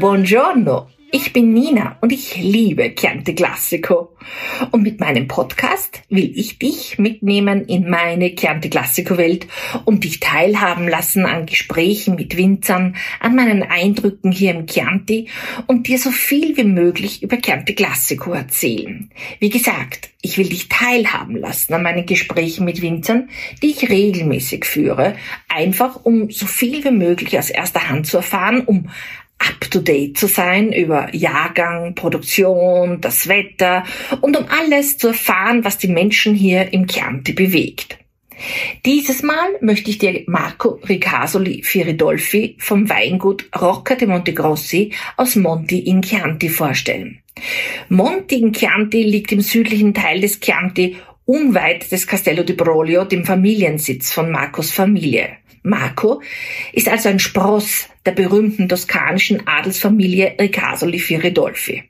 Buongiorno. Ich bin Nina und ich liebe Chianti Classico. Und mit meinem Podcast will ich dich mitnehmen in meine Chianti Classico Welt und dich teilhaben lassen an Gesprächen mit Winzern, an meinen Eindrücken hier im Chianti und dir so viel wie möglich über Chianti Classico erzählen. Wie gesagt, ich will dich teilhaben lassen an meinen Gesprächen mit Winzern, die ich regelmäßig führe, einfach um so viel wie möglich aus erster Hand zu erfahren, um up-to-date zu sein über Jahrgang, Produktion, das Wetter und um alles zu erfahren, was die Menschen hier im Chianti bewegt. Dieses Mal möchte ich dir Marco Ricasoli Firidolfi vom Weingut Rocca de Montegrossi aus Monti in Chianti vorstellen. Monti in Chianti liegt im südlichen Teil des Chianti unweit des Castello di Broglio, dem Familiensitz von Marcos Familie. Marco ist also ein Spross der berühmten toskanischen Adelsfamilie Ricasoli Firidolfi.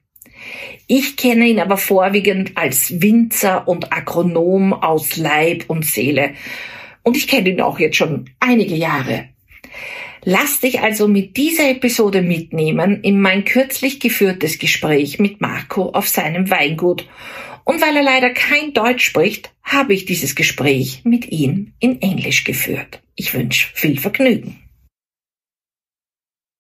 Ich kenne ihn aber vorwiegend als Winzer und Agronom aus Leib und Seele. Und ich kenne ihn auch jetzt schon einige Jahre. Lass dich also mit dieser Episode mitnehmen in mein kürzlich geführtes Gespräch mit Marco auf seinem Weingut und weil er leider kein Deutsch spricht, habe ich dieses Gespräch mit ihm in Englisch geführt. Ich wünsche viel Vergnügen.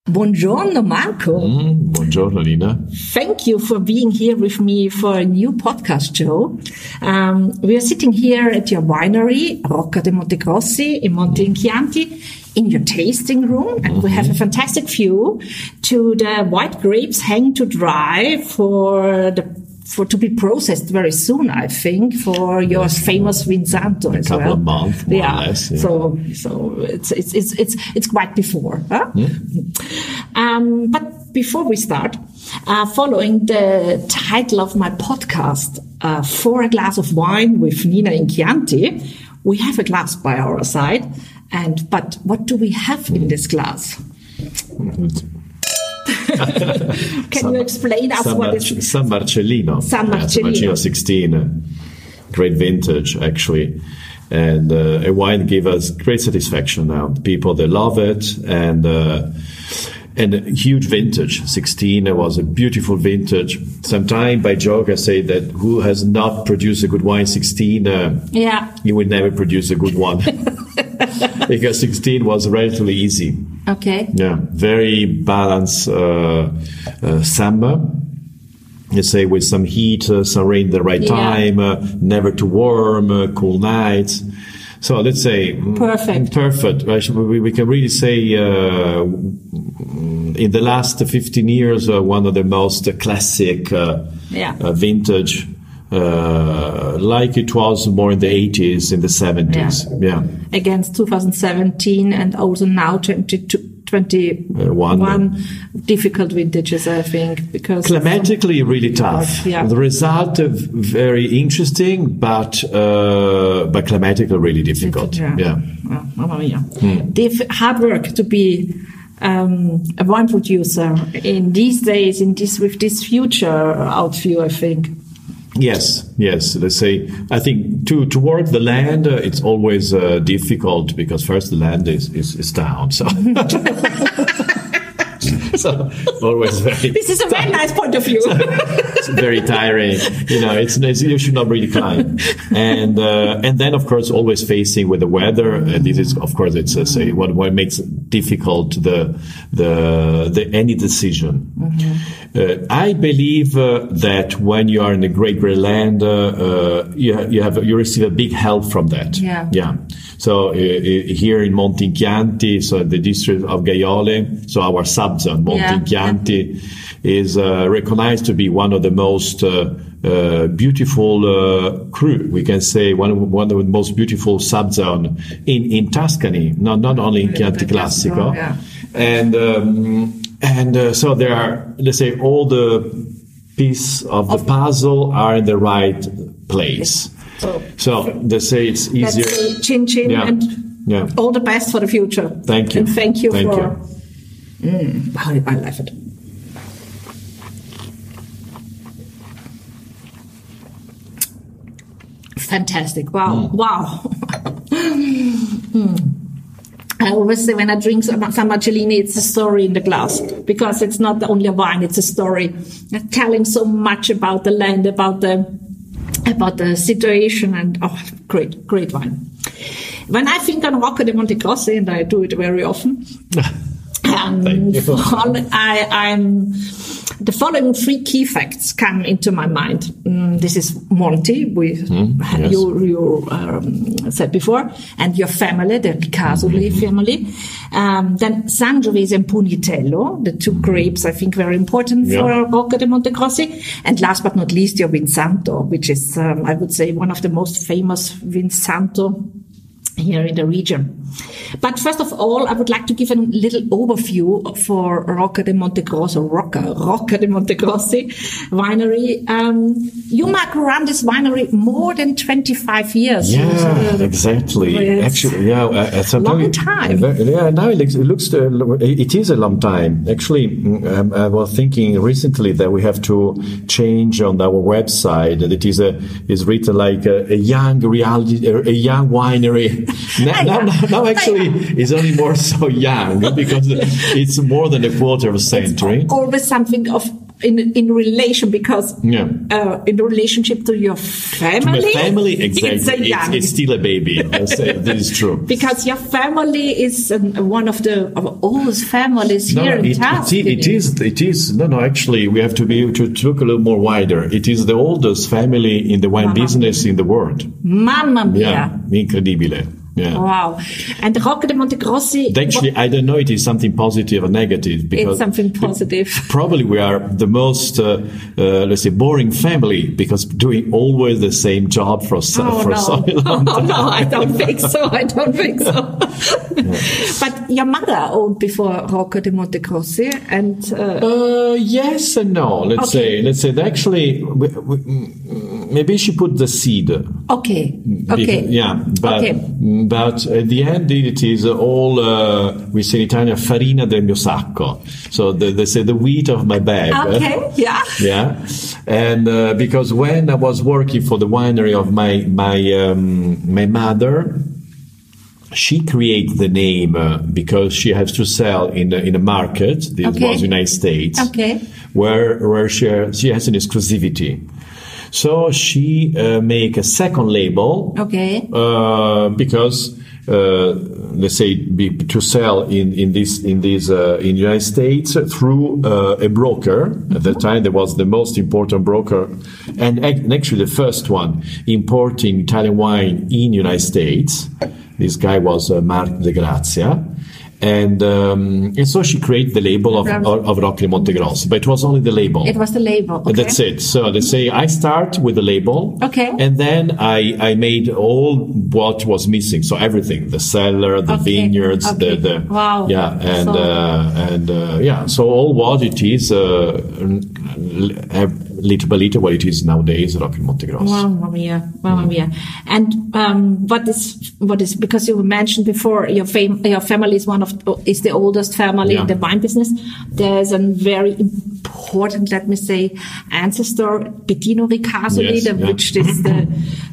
Buongiorno, Marco. Mm, buongiorno, Nina. Thank you for being here with me for a new podcast show. Um, we are sitting here at your winery, Rocca de Montegrossi in Monte in Chianti, in your tasting room, and mm -hmm. we have a fantastic view to the white grapes hang to dry for the for to be processed very soon, I think, for your yes, famous Vinsanto as well. Of months, yeah. Less, yeah. So, so it's it's it's it's it's quite before. Huh? Mm. Um, but before we start, uh, following the title of my podcast, uh, "For a Glass of Wine with Nina in Chianti," we have a glass by our side, and but what do we have in this glass? Mm-hmm. Can San, you explain us San what Mar- is San Marcellino? San Marcellino. Yeah, San Marcellino 16, uh, great vintage actually. And uh, a wine gave us great satisfaction now. People, they love it. And, uh, and a huge vintage. 16 it was a beautiful vintage. Sometimes by joke I say that who has not produced a good wine 16, uh, yeah, you will never produce a good one. because 16 was relatively easy. Okay. Yeah, very balanced uh, uh, summer. You say with some heat, uh, some rain at the right Yeah. time, uh, never too warm, uh, cool nights. So let's say mm, Perfect. Perfect. Actually, We, we can really say uh, in the last 15 years, uh, one of the most classic uh, Yeah. uh, vintage, uh, like it was more in the 80s, in the 70s. Yeah. against 2017 and also now 2021 one. difficult vintages, I think, because Climatically, really tough. Yeah. The result of very interesting, but uh, but climatically really difficult. Yeah. Yeah. Oh, mamma mia. Diff- hard work to be um, a wine producer in these days, in this with this future outview, I think. Yes, yes. Let's say I think to to work the land, uh, it's always uh, difficult because first the land is is, is down, so. so always very This is a very nice point of view. it's very tiring. You know, it's, it's you should not really climb. And uh, and then of course always facing with the weather. And this is of course it's uh, say what what makes difficult the the the any decision. Uh, I believe uh, that when you are in the great great land, uh, uh, you ha- you have you receive a big help from that. Yeah. Yeah. So uh, uh, here in Monti in Chianti, so the district of Gaiole, so our subzone Yeah. Monti in Chianti is uh, recognized to be one of the most uh, uh, beautiful uh, cru. We can say one of, one of the most beautiful subzone in in Tuscany, not not only in Chianti Classico, yeah. and um, and uh, so there are let's say all the pieces of the puzzle are in the right place. So So they say it's easier. chin chin Yeah. and Yeah. all the best for the future. Thank you. And thank you Thank for. Mm, I, I love it. Fantastic! Wow! Mm. Wow! Hmm. I always say when I drink San Marcellini, it's a story in the glass because it's not only a wine; it's a story telling so much about the land, about the about the situation, and oh, great, great wine. When I think on Rocca di Montegrossi, and I do it very often, um, I, I'm the following three key facts come into my mind. Mm, this is Monti, we mm, yes. you, you um, said before, and your family, the Ricasoli mm-hmm. family. Um, then Sangiovese and Pugnitello, the two grapes I think very important yeah. for Rocca di Monte Montegrossi. And last but not least, your Vinsanto, which is, um, I would say, one of the most famous Vinsanto here in the region. But first of all, I would like to give a little overview for Rocca di Montegrosso, Rocca, Rocca di Montegrossi winery. Um, you, Mark, run this winery more than 25 years. Yeah, uh, exactly. Actually, yeah, uh, a long time. Yeah, now it looks, it, looks uh, it is a long time. Actually, um, I was thinking recently that we have to change on our website that it is a is written like a, a young reality, a young winery. Now, now, now, actually, it's only more so young because it's more than a quarter of a century. It's always something of in in relation because yeah. uh, in relationship to your family. To family, exactly. It's, it's, it's still a baby. this is true. Because your family is one of the of oldest families no, here in it. It, it is. It is. No, no. Actually, we have to be to, to look a little more wider. It is the oldest family in the wine business in the world. Mamma mia! Yeah, incredibile. Yeah. Wow. And Rocca di Montegrossi. Actually, I don't know it is something positive or negative because it's something positive. Probably we are the most, uh, uh, let's say, boring family because doing always the same job for so, oh, for no. so long oh, no, I don't think so. I don't think so. yeah. But your mother owned before Rocca di Montegrossi, and uh, uh, yes and no. Let's okay. say, let's say, that actually, we, we, maybe she put the seed. Okay. Okay. yeah, but. Okay but at the end it is all uh, we say in Italian farina del mio sacco so the, they say the wheat of my bag okay yeah yeah and uh, because when I was working for the winery of my my um, my mother she created the name uh, because she has to sell in in a market. This okay. was United States, okay. where where she she has an exclusivity. So she uh, make a second label. Okay. Uh, because uh, let's say be, to sell in in this in this uh, in United States through uh, a broker. Mm-hmm. At that time, there was the most important broker, and, and actually the first one importing Italian wine in United States. This guy was uh, Marc de Grazia and um, and so she created the label of, of, of Rocca Montegrosso, but it was only the label. It was the label. Okay. that's it. So let's say I start with the label. Okay. And then I, I made all what was missing. So everything, the cellar, the okay. vineyards, okay. the, the, wow. yeah. And, so. uh, and, uh, yeah. So all what it is, uh, little by little what it is nowadays, Rocca Montegrosso. Mamma mia, mamma mia. And, um, what is, what is, because you mentioned before your fam- your family is one of is the oldest family yeah. in the wine business. There's a very important, let me say, ancestor, Bettino Ricasoli, yes, yeah. which is the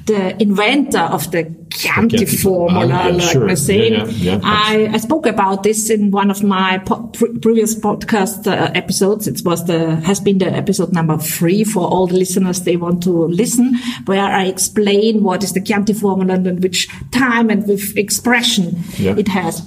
the inventor of the Chianti formula, uh, yeah, like sure. I say. Yeah, I, I spoke about this in one of my po- pre- previous podcast uh, episodes. It was the has been the episode number three for all the listeners they want to listen, where I explain what is the Chianti formula and which time and with expression it has.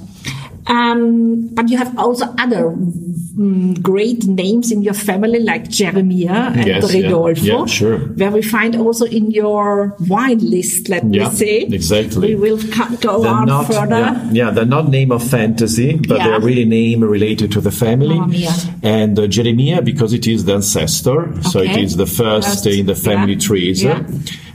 Um, but you have also other um, great names in your family like Jeremiah and yes, Ridolfo, yeah, yeah, sure. where we find also in your wine list, let yeah, me say. Exactly. We will go they're on not, further. Yeah, yeah, they're not name of fantasy, but they're really name related to the family. Oh, and uh, Jeremiah, because it is the ancestor, okay. so it is the first, first in the family trees.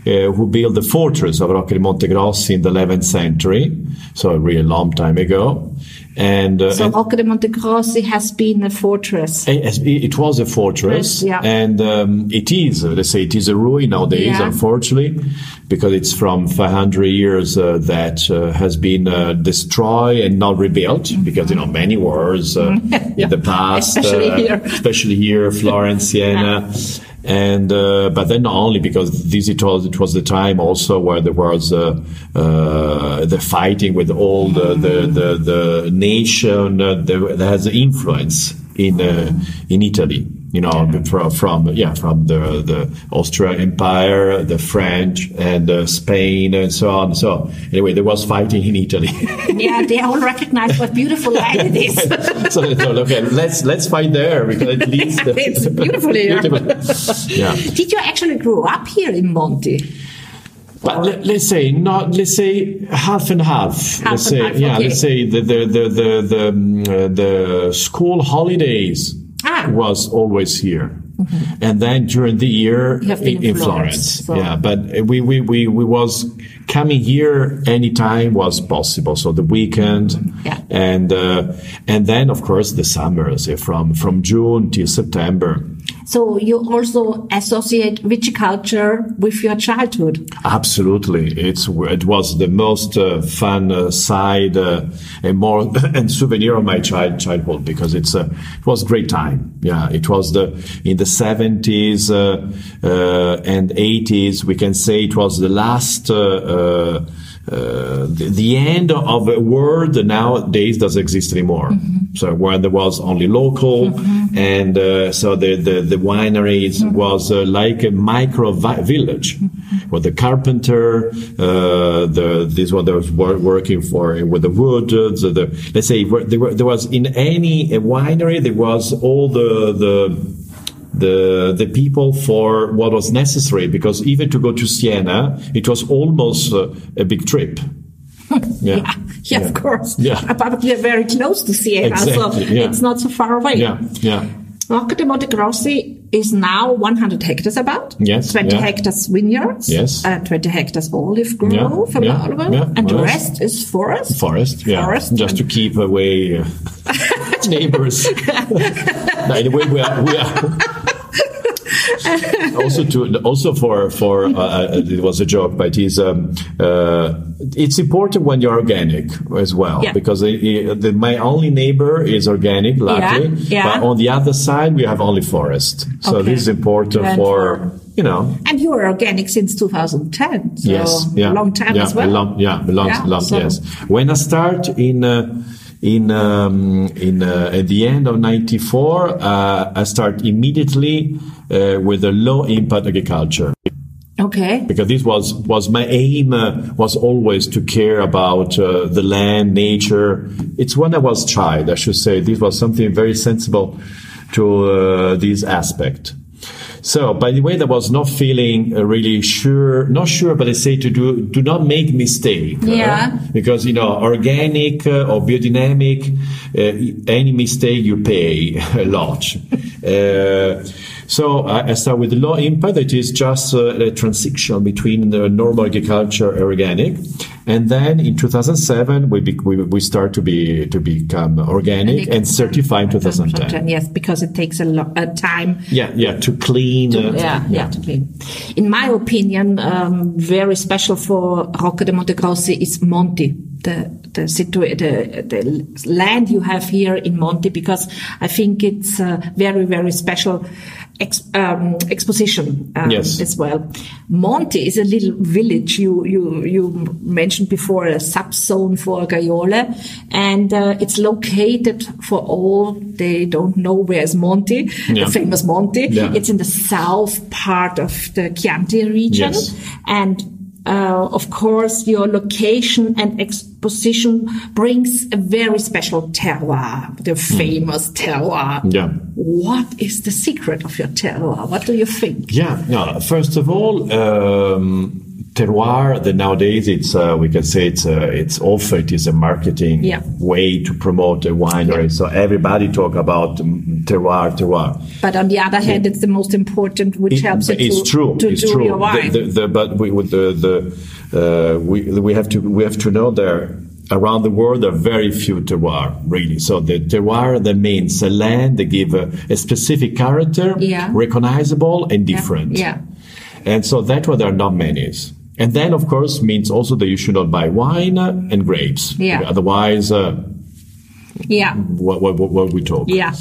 Uh, who built the fortress of Rocca di Montegrossi in the 11th century, so a really long time ago And, uh, So Rocca de Monte Grossi has been a fortress. it, was a fortress, Yeah. and um, it is. uh, Let's say it is a ruin nowadays, Yeah. unfortunately, because it's from 500 years uh, that uh, has been uh, destroyed and not rebuilt. Because you know many wars uh, in the past, Mm-hmm. Especially uh, here. especially here, Florence, Siena. And uh, but then not only because this it was it was the time also where there was uh, uh, the fighting with all the the the, the nation uh, that that has influence in uh, in Italy. You know, from, from yeah from the the Austrian Empire, the French, and uh, Spain, and so on. So anyway, there was fighting in Italy. yeah, they all recognize what beautiful land it is. so they thought, okay, let's let's fight there because at least It's beautiful here. Beautiful. Yeah. Did you actually grow up here in Monte? But let, us say not. Let's say half and half. Half let's and say half, yeah. okay. Let's say the the the the the, um, uh, the school holidays Ah. was always here, and then during the year You have been in, in Florence, Florence. so- Yeah, but we we we we was coming here anytime was possible. So the weekend, Yeah. and uh, and then of course the summers uh, from from June till September. So you also associate viticulture with your childhood. Absolutely, it's it was the most uh, fun uh, side uh, and more and souvenir of my child childhood because it's a it was great time. Yeah, it was the in the seventies uh, uh, and eighties. We can say it was the last. Uh, the, the end of a world that nowadays doesn't exist anymore. So where there was only local, and uh, so the the, the wineries was uh, like a micro vi- village, where the carpenter, uh, the this one that was wor- working for with the wood, uh, the, let's say there, were, there was in any winery there was all the the the the people for what was necessary because even to go to Siena it was almost uh, a big trip. Yeah. Yeah, yeah, of course. Yeah. But we are very close to Siena, so Exactly, yeah. it's not so far away. Yeah, yeah. Rocca de Monte Grossi is now 100 hectares about. Yes, 20 yeah. hectares vineyards. Yes. Uh, 20 hectares olive grove Yeah, from yeah, olive, yeah, and the rest is forest. Forest, yeah, Forest just to keep away uh, neighbors. no, anyway, we are, we are also to also for for uh, uh, it was a joke, but it's um, uh, it's important when you're organic as well Yeah. because it, it- the, my only neighbor is organic, luckily, Yeah, yeah. but on the other side we have only forest. So Okay. this is important And for for- you know And you are organic since 2010. So yes, yeah, a long time yeah, as well. Long, yeah, long, Yeah, long, so- yes. When I start in uh, in um, in uh, at the end of '94, uh, I start immediately uh, with a low impact agriculture Okay. because this was was my aim uh, was always to care about uh, the land, nature. It's when I was child, I should say. This was something very sensible to uh, this aspect. So, by the way, I was not feeling uh, really sure, not sure, but I say to do, do not make mistake. uh, Yeah. because, you know, organic uh, or biodynamic, uh, any mistake you pay a lot. So I, I start with low impact. It is just uh, a transition between the normal agriculture and organic. And then in 2007, we, be, we, we start to be, to become organic and certified in 2010. Yes, because it takes a lot of time Yeah, yeah, to clean. uh, yeah, yeah, to clean. In my opinion, um, very special for Rocca de Monte Grossi is Monte, the the, situa- the the land you have here in Monte, because I think it's a very very special ex, um, exposition um, Yes. as well. Monte is a little village you you you mentioned before, a subzone for Gaiole, and uh, it's located for all they don't know where's Monte, Yeah. the famous Monte. Yeah. It's in the south part of the Chianti region. Yes. And uh, of course, your location and exposition brings a very special terroir, the famous terroir. Hmm. Yeah. What is the secret of your terroir? What do you think? Yeah, no, first of all, um, terroir, that nowadays it's, uh, we can say it's, uh, it's also, it is a marketing Yeah. way to promote a winery. So everybody talk about terroir, terroir. But on the other hand, it's the most important, which helps you it's to, true. to it's do true. your wine. The, the, the, but we, with the, the uh, we we have to we have to know there around the world there are very few terroir, really. So the terroir that means a land that give a, a specific character, Yeah. recognizable and different. Yeah. And so that one there are not many. And then of course means also that you should not buy wine and grapes. Yeah. Otherwise, uh, Yeah. what, what, what, we talk. Yeah.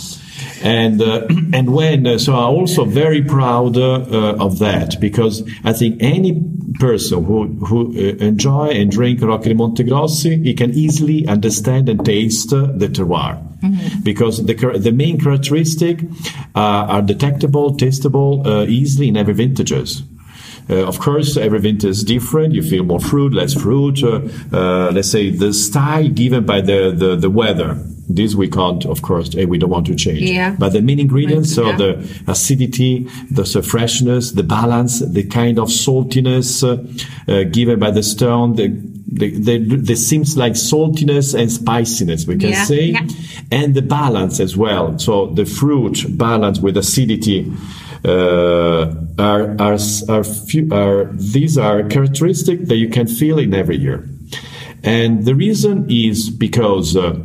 And uh, and when uh, so I'm also very proud uh, uh, of that because I think any person who who uh, enjoy and drink Rocca di Montegrossi he can easily understand and taste uh, the terroir because the the main characteristic uh, are detectable, tastable uh, easily in every vintages. Uh, of course, every vintage is different. You feel more fruit, less fruit. Uh, uh, let's say the style given by the, the, the weather. This we can't, of course, eh, we don't want to change. Yeah. But the main ingredients, so Yeah. the acidity, the freshness, the balance, the kind of saltiness uh, uh, given by the stone, the, the, the, the seems like saltiness and spiciness, we can Yeah, say, and the balance as well. So the fruit balance with acidity are, are, are, few, are, these are characteristics that you can feel in every year. And the reason is because uh,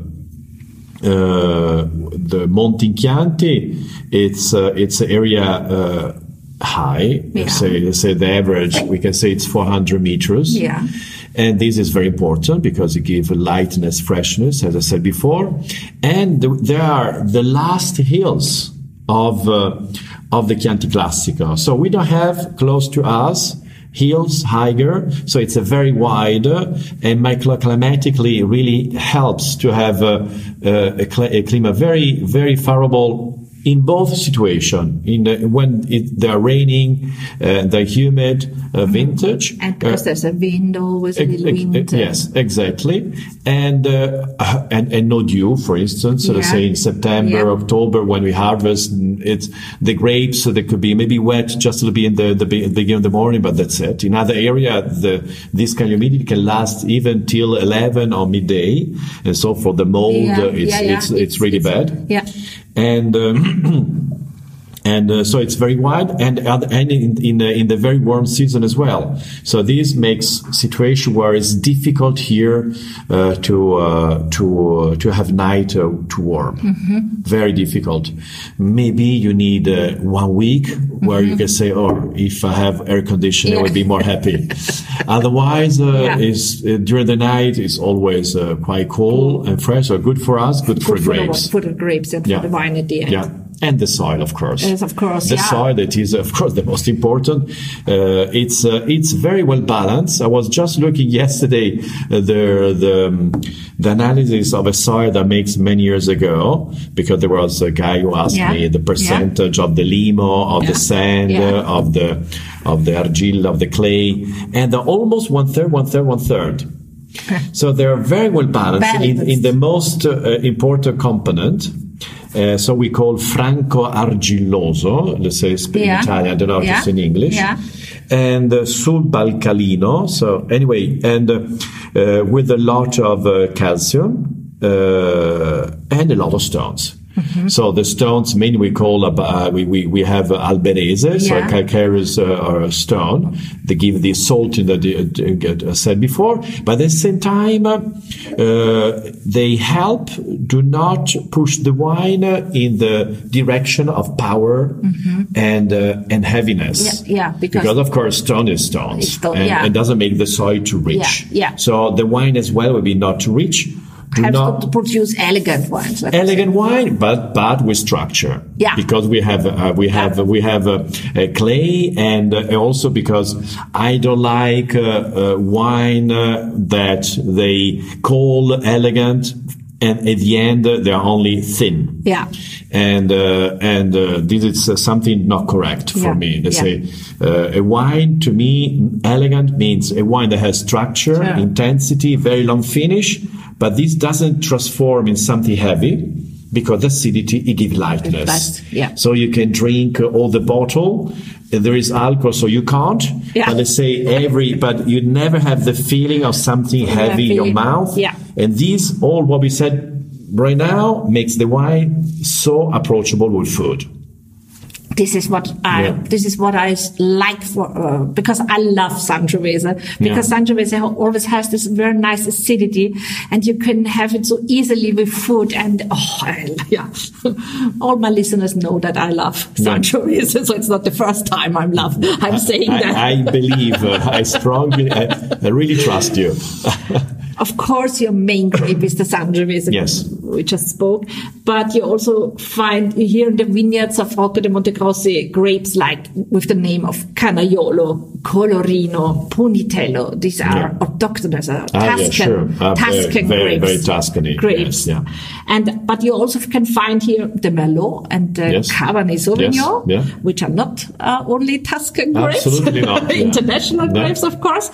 uh, the Monte Chianti, it's uh, it's an area uh, high. Yeah. Let's say say the average we can say it's 400 meters. Yeah. And this is very important because it gives lightness, freshness, as I said before. And th- there are the last hills of uh, of the Chianti Classico. So we don't have close to us hills higher, so it's a very wide and microclimatically really helps to have a, cl- a climate very very favorable in both situation in the, when it, they're raining uh, they're humid uh, vintage And because uh, there's a wind, always Ex- ex- wind. yes, exactly, and uh, and and no dew, for instance. So let's say in September, Yeah. October, when we harvest, it's the grapes. So they could be maybe wet just a little bit in the the be- beginning of the morning, but that's it. In other area, the this kind of humidity can last even till eleven or midday, and so for the mold, Yeah, uh, it's, yeah, yeah. it's it's really bad Yeah. And um, and uh, so it's very wide and and in in, uh, in the very warm season as well. So this makes situation where it's difficult here uh, to uh, to uh, to have night uh, too warm. Very difficult. Maybe you need uh, one week where you can say, "Oh, if I have air conditioning, I Yeah. would be more happy." Otherwise, uh, Yeah. is uh, during the night it's always uh, quite cool and fresh. So good for us, good for Good for the, grapes. for the grapes and Yeah. for the wine at the end. Yeah. And the soil, of course. Yes, of course, The yeah. soil that is, of course, the most important. Uh, it's uh, it's very well balanced. I was just looking yesterday uh, the the um, the analysis of a soil that makes many years ago because there was a guy who asked Yeah. me the percentage of the limo, of the sand, Yeah. uh, of the of the argilla, of the clay, and they're almost one third, one third, one third. So they're very well balanced, In, Balanced. in the most uh, important component. Uh, so we call franco argilloso, let's say sp- in Italian, I don't know how Yeah. say in English. Yeah. And uh, subalcalino. So anyway, and uh, uh, with a lot of uh, calcium uh, and a lot of stones. Mm-hmm. So the stones mainly we call uh, we, we we have alberese, so Yeah. a calcareous uh, stone. They give the salt in that uh, said before, but at the same time uh, they help do not push the wine in the direction of power and uh, and heaviness. Mm-hmm. Yeah, yeah, because- because of course stone is stones, stone, and yeah. it doesn't make the soil too rich. Yeah, yeah. So the wine as well will be not too rich. Do Have not to produce elegant wines. elegant wine, but but with structure. Yeah. Because we have uh, we have we have uh, uh, clay, and uh, also because I don't like uh, uh, wine uh, that they call elegant, and at the end uh, they are only thin. Yeah. And uh, and uh, this is uh, something not correct for Yeah. me. They Yeah. say uh, a wine to me elegant means a wine that has structure, intensity, very long finish, but this doesn't transform in something heavy because the acidity it gives lightness. Light, yeah. So you can drink all the bottle. and There is alcohol, so you can't. Yeah. But let's say every, but you never have the feeling of something heavy in your mouth. Yeah. And these, all what we said right now, makes the wine so approachable with food. This is what I Yeah. this is what I like for uh, because I love Sangiovese because Yeah. Sangiovese always has this very nice acidity and you can have it so easily with food and oh I, yeah all my listeners know that I love Yeah. Sangiovese so it's not the first time I'm love I'm saying that I, I believe, uh, I strongly, I, I really trust you. Of course, your main grape is the Sangiovese, Yes. we just spoke, but you also find here in the vineyards of Rocca de Montegrossi grapes like with the name of Canaiolo, Colorino, Pugnitello. These are Yeah. autochthonous, uh, Ah, yeah, Tuscan, sure. Ah, very- Tuscan very- grapes. very Tuscany, grapes. yes, yeah. And but you also can find here the Merlot and the Yes. Cabernet Sauvignon, yeah. which are not uh, only Tuscan grapes, Absolutely not, yeah. international grapes, of course.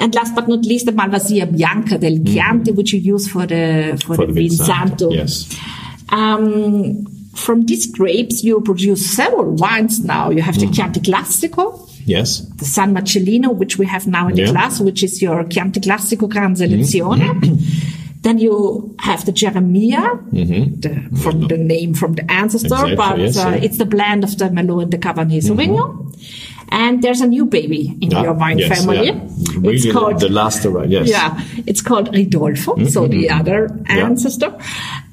And last but not least, the Malvasia Bianca del Chianti, which you use for the for, Mm-hmm. For the, the Vin Vinsanto, Santo. yes. Um, from these grapes, you produce several wines now. You have Mm-hmm. the Chianti Classico, Yes. the San Marcellino, which we have now in the Yeah. Mm-hmm. class, which is your Chianti Classico Gran Selezione. then you have the Geremia, the, from the name from the ancestor, Mm-hmm. Exactly, but yes, uh, yeah. Mm-hmm. it's the blend of the Merlot and the Cabernet Sauvignon. And there's a new baby in Ah, your wine yes, family. yeah. Really it's called the last arrival, yes. Yeah, it's called Ridolfo, so the other Mm-hmm. Yeah. ancestor,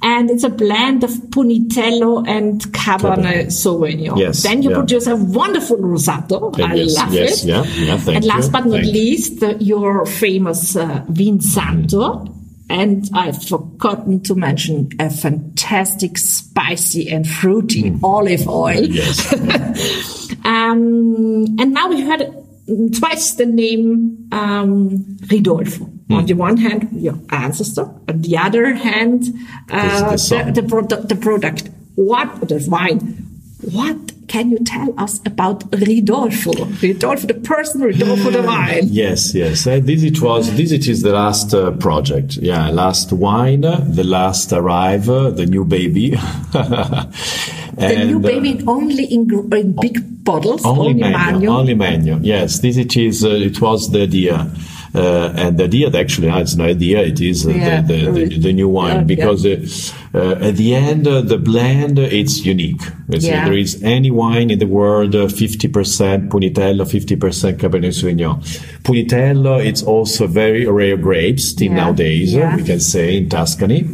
and it's a blend of Pugnitello and Cabernet Cabernet. Sauvignon. Yes, Then you yeah. produce a wonderful Rosato. I yes, love yes, it. yeah, yeah, thank and last you, but not thank least, your famous uh, Vin Santo. And I've forgotten to mention a fantastic spicy and fruity olive oil. Mm. Yes. Um, and now we heard twice the name um, Ridolfo. On the one hand, your ancestor. On the other hand, uh, the the, the, the product. What the wine? What can you tell us about Ridolfo? Ridolfo, the person, Ridolfo, the wine. Yes, yes. Uh, this it was. This it is the last uh, project. Yeah, last wine, uh, the last arrive, uh, the new baby. The new baby only in, in big bottles, only only, manual, manual. only manual. Yes, this it is. Uh, it was the idea. Uh, and the idea, actually, no, it's no idea. It is uh, Yeah. the, the, the, the new wine Yeah, because uh, uh, at the end, uh, the blend uh, it's unique. It's, uh, Yeah. there is any wine in the world, uh, 50% Pugnitello, 50% Cabernet Sauvignon. Pugnitello, it's also very rare grapes still Yeah. nowadays. uh, Yeah. we can say in Tuscany.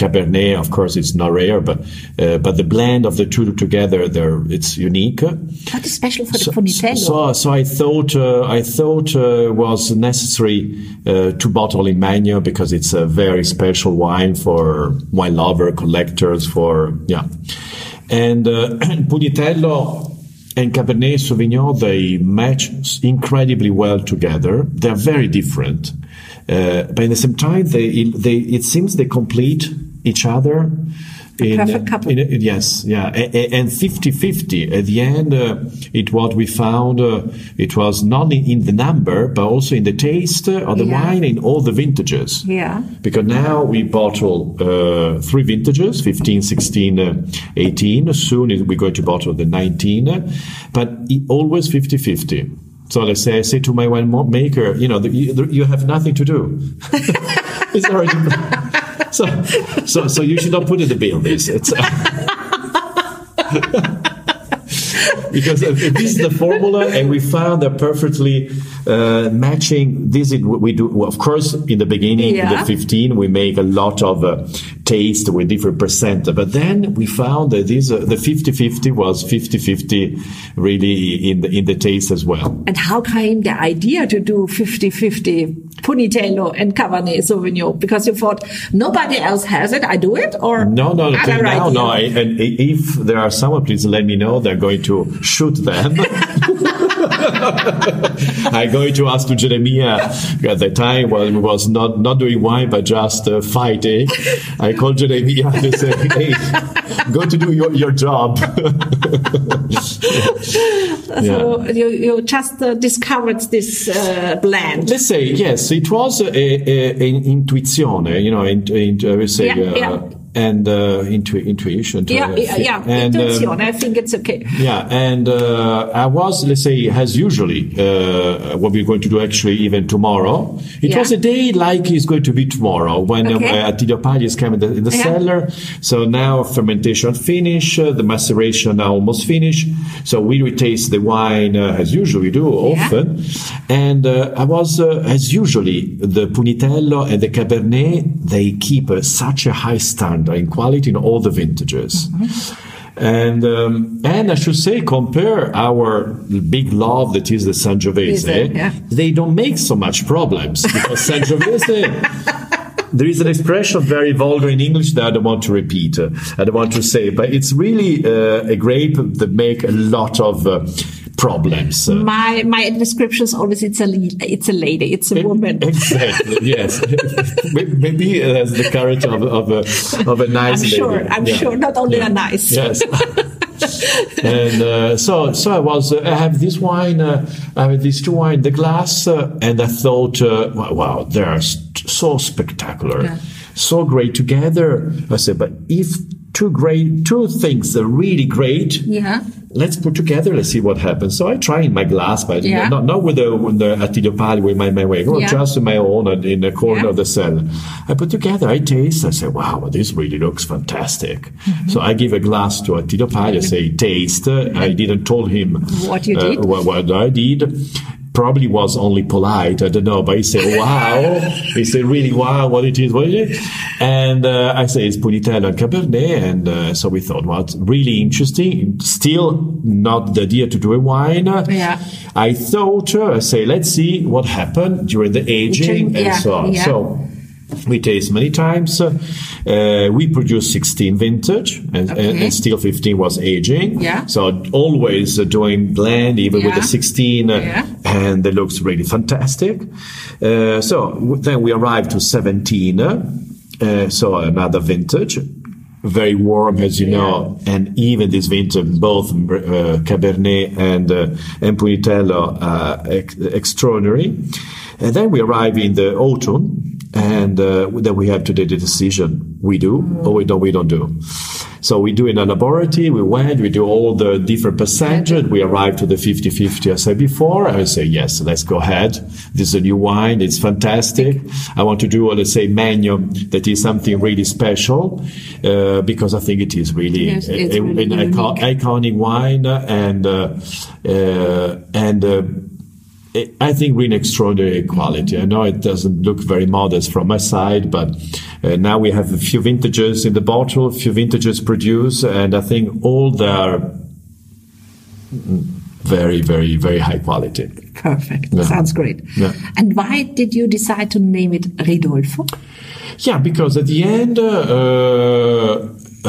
Cabernet, of course, it's not rare, but uh, but the blend of the two together, there it's unique. What is special for So, the Pugnitello? so, so I thought uh, I thought uh, was necessary uh, to bottle in Magno because it's a very special wine for wine lover, collectors, for yeah, and uh, Pugnitello and Cabernet Sauvignon they match incredibly well together. They're very different, uh, but at the same time they they it seems they complete each other. In, perfect couple. in yes, yeah, and 50-50 at the end. Uh, it what we found. Uh, it was not in, the number, but also in the taste of the Yeah. wine in all the vintages. Yeah. Because now we bottle uh, three vintages, 15, 16, uh, 18. Soon we're going to bottle the 19, uh, but it, always 50-50. So let's say I say to my wine maker, you know, the, you, the, you have nothing to do. it's already. So, so, so you should not put in the bill this. It's, because this is the formula, and we found that perfectly uh, matching. This is what we do. Well, of course, in the beginning, Yeah. the 15, we make a lot of uh, taste with different percent, but then we found that this uh, the 50-50 was 50-50 really in the in the taste as well. And how came the idea to do 50-50 Pugnitello and Cabernet Sauvignon? Because you thought nobody else has it, I do it? Or No, no, no, now, no. I, and if there are someone, please let me know. They're going to shoot them. I'm going to ask to Jeremiah at the time when he was not, not doing wine, but just uh, fighting. I called Jeremiah and say, hey, go to do your, your job. So you, you just uh, discovered this uh, blend. Let's say yes. It was an intuizione, you know. In, in, I would say Yeah, uh, yeah. And uh, intu- intuition. Yeah, yeah, yeah. And, um, Intuition. I think it's okay. yeah, and uh, I was, let's say, as usually, uh, what we're going to do actually even tomorrow. It Yeah. was a day like it's going to be tomorrow when Okay. uh, Pagli is coming in the, in the Yeah. cellar. So now fermentation finish, uh, the maceration now almost finished. So we retaste the wine uh, as usually we do often. And uh, I was, uh, as usually, the Pugnitello and the Cabernet, they keep uh, such a high standard in quality in all the vintages. And um, and I should say, compare our big love that is the Sangiovese. Yeah. They don't make so much problems because Sangiovese. There is an expression very vulgar in English that I don't want to repeat. uh, I don't want to say, but it's really uh, a grape that make a lot of uh, problems. Uh, My my description is always it's a it's a lady, it's a woman. Exactly. Yes. Maybe it has the courage of, of a of a nice. I'm sure. lady. I'm Yeah. sure. Not only Yeah. a nice. Yes. and uh, so, so I was. Uh, I have this wine. Uh, I have these two wine in the glass, uh, and I thought, uh, wow, wow, they are st- so spectacular, Yeah. so great together. I said, but if two great, two things are really great, Yeah. Let's put together. Let's see what happens. So I try in my glass, but Yeah. not not with the with the Attilio Pagli with my my way, Yeah. just in my own uh, in the corner Yeah. of the cell. I put together. I taste. I say, wow, this really looks fantastic. Mm-hmm. So I give a glass to Attilio Pagli. I say, taste. I didn't told him What you uh, did? what, what I did. Probably was only polite. I don't know, but he said, "Wow." he said, "Really, wow, what it is, what it is." And uh, I say it's Pugnitello and Cabernet, and uh, so we thought, well, it's really interesting. Still not the idea to do a wine. Yeah. I thought, uh, I say, let's see what happened during the aging and so on. yeah. So we taste many times. Uh, we produced 16 vintage, and, and, Okay. and still 15 was aging. Yeah. So always uh, doing blend, even with the 16, uh, Yeah. And it looks really fantastic. Uh, so w- then we arrived to 17, uh, so another vintage. Very warm, as you know, and even this vintage, both uh, Cabernet and uh, and Pugnitello, uh, ex- extraordinary. And then we arrive in the autumn, and uh, then we have to take the decision: we do or we don't. We don't do. So we do in a laboratory. We went. We do all the different percentages. We arrive to the 50-50 I said before. I say yes. Let's go ahead. This is a new wine. It's fantastic. I want to do, let's say, Magnum that is something really special uh, because I think it is really, Yes, a- a- really an icon- iconic wine and uh, uh, and. Uh, I think really extraordinary quality. I know it doesn't look very modest from my side, but uh, now we have a few vintages in the bottle, a few vintages produced, and I think all mm, very, very, very high quality. Perfect. Yeah. Sounds great. Yeah. And why did you decide to name it Ridolfo? Yeah, because at the end, uh,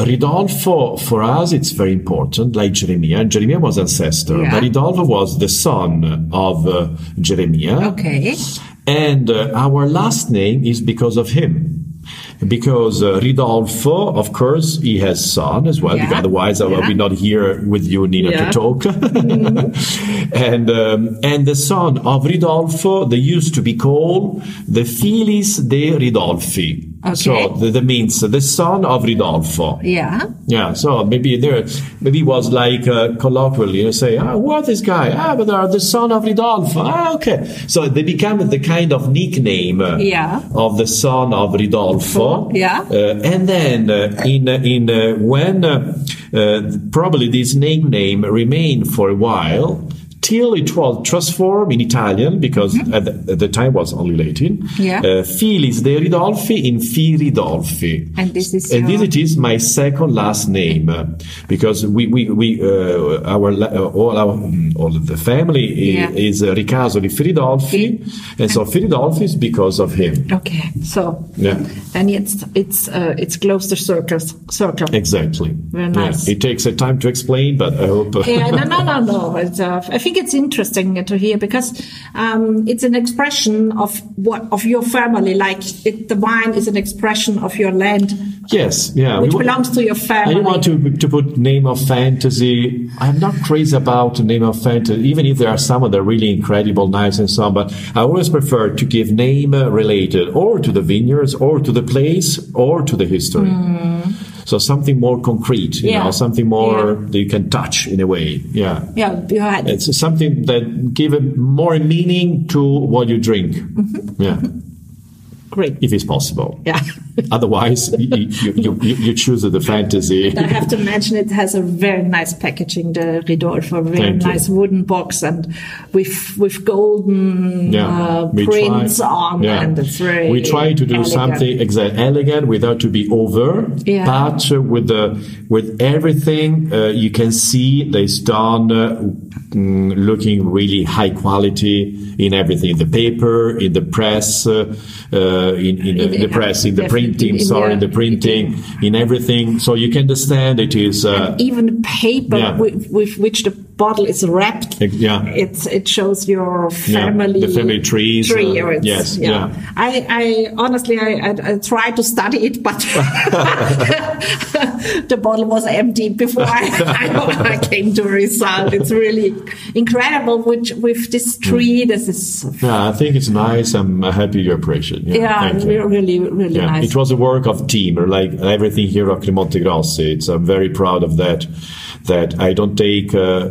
Ridolfo for us it's very important, like Jeremiah. Jeremiah was ancestor, Yeah. but Ridolfo was the son of uh, Jeremiah. Okay. And uh, our last name is because of him. Because uh, Ridolfo, of course, he has son as well. Yeah. Because otherwise, I will be not here with you, Nina, to talk. and um, and the son of Ridolfo, they used to be called the Filis de Ridolfi. Okay. So that that means the son of Ridolfo. Yeah. Yeah, so maybe there, maybe it was like uh, colloquially, you know, say, ah, what this guy? Ah, but they are the son of Ridolfo. Ah, okay. So they become the kind of nickname uh, Yeah. of the son of Ridolfo. Yeah. Uh, and then uh, in in uh, when uh, uh, probably this name name remained for a while till it was transformed in Italian because at, the, at the time was only Latin. Mm-hmm. Yeah. Uh, Filis de Ridolfi in Fi Ridolfi. And this is And this your- it is my second last name uh, because we we we uh, our uh, all our mm, all of the family Yeah. is uh, Riccardo di Firidolfi, and so Firidolfi is because of him. Okay. So. Yeah. And it's it's uh, it's close to circles circle. Exactly. Very Yeah. nice. It takes a time to explain, but I hope. Yeah, no, no, no, no. It's, uh, I think think it's interesting to hear because um, it's an expression of what of your family. Like it, the wine is an expression of your land. Yes, yeah, which we, belongs to your family. I don't want to to put name of fantasy. I'm not crazy about the name of fantasy, even if there are some that are really incredible, nice and so on. But I always prefer to give name related or to the vineyards, or to the place, or to the history. Mm. So something more concrete, you Yeah. know, something more Yeah. that you can touch in a way. Yeah. Yeah, you had It's something that give a more meaning to what you drink. Mm-hmm. Yeah. Great. If it's possible. Yeah. Otherwise, you, you, you, you, you choose the fantasy. I have to mention it has a very nice packaging, the Ridolfo, a very Thank you. nice wooden box and with with golden uh, prints try- on, yeah. and it's very. We try to do elegant. something elegant without to be over, Yeah. but uh, with the with everything uh, you can see that is done, uh, mm, looking really high quality in everything, the paper, in the press, uh, uh, in, in, the, In- the press, in the printing, in sorry, in the- the printing, in everything. So you can understand it is. Uh, even paper Yeah. with, with which the bottle is wrapped. Yeah. It's it shows your Yeah, family the family trees, Tree, uh, or it's- yes, yeah. I, I honestly I, I, I tried to study it, but the bottle was empty before I, I, came to a result. It's really incredible which with this tree. This is yeah, I think it's nice. I'm happy you appreciate. it. yeah, you. really really Yeah, nice. it was a work of team, like everything here at Montegrossi. It's, I'm very proud of that. That I don't take. Uh,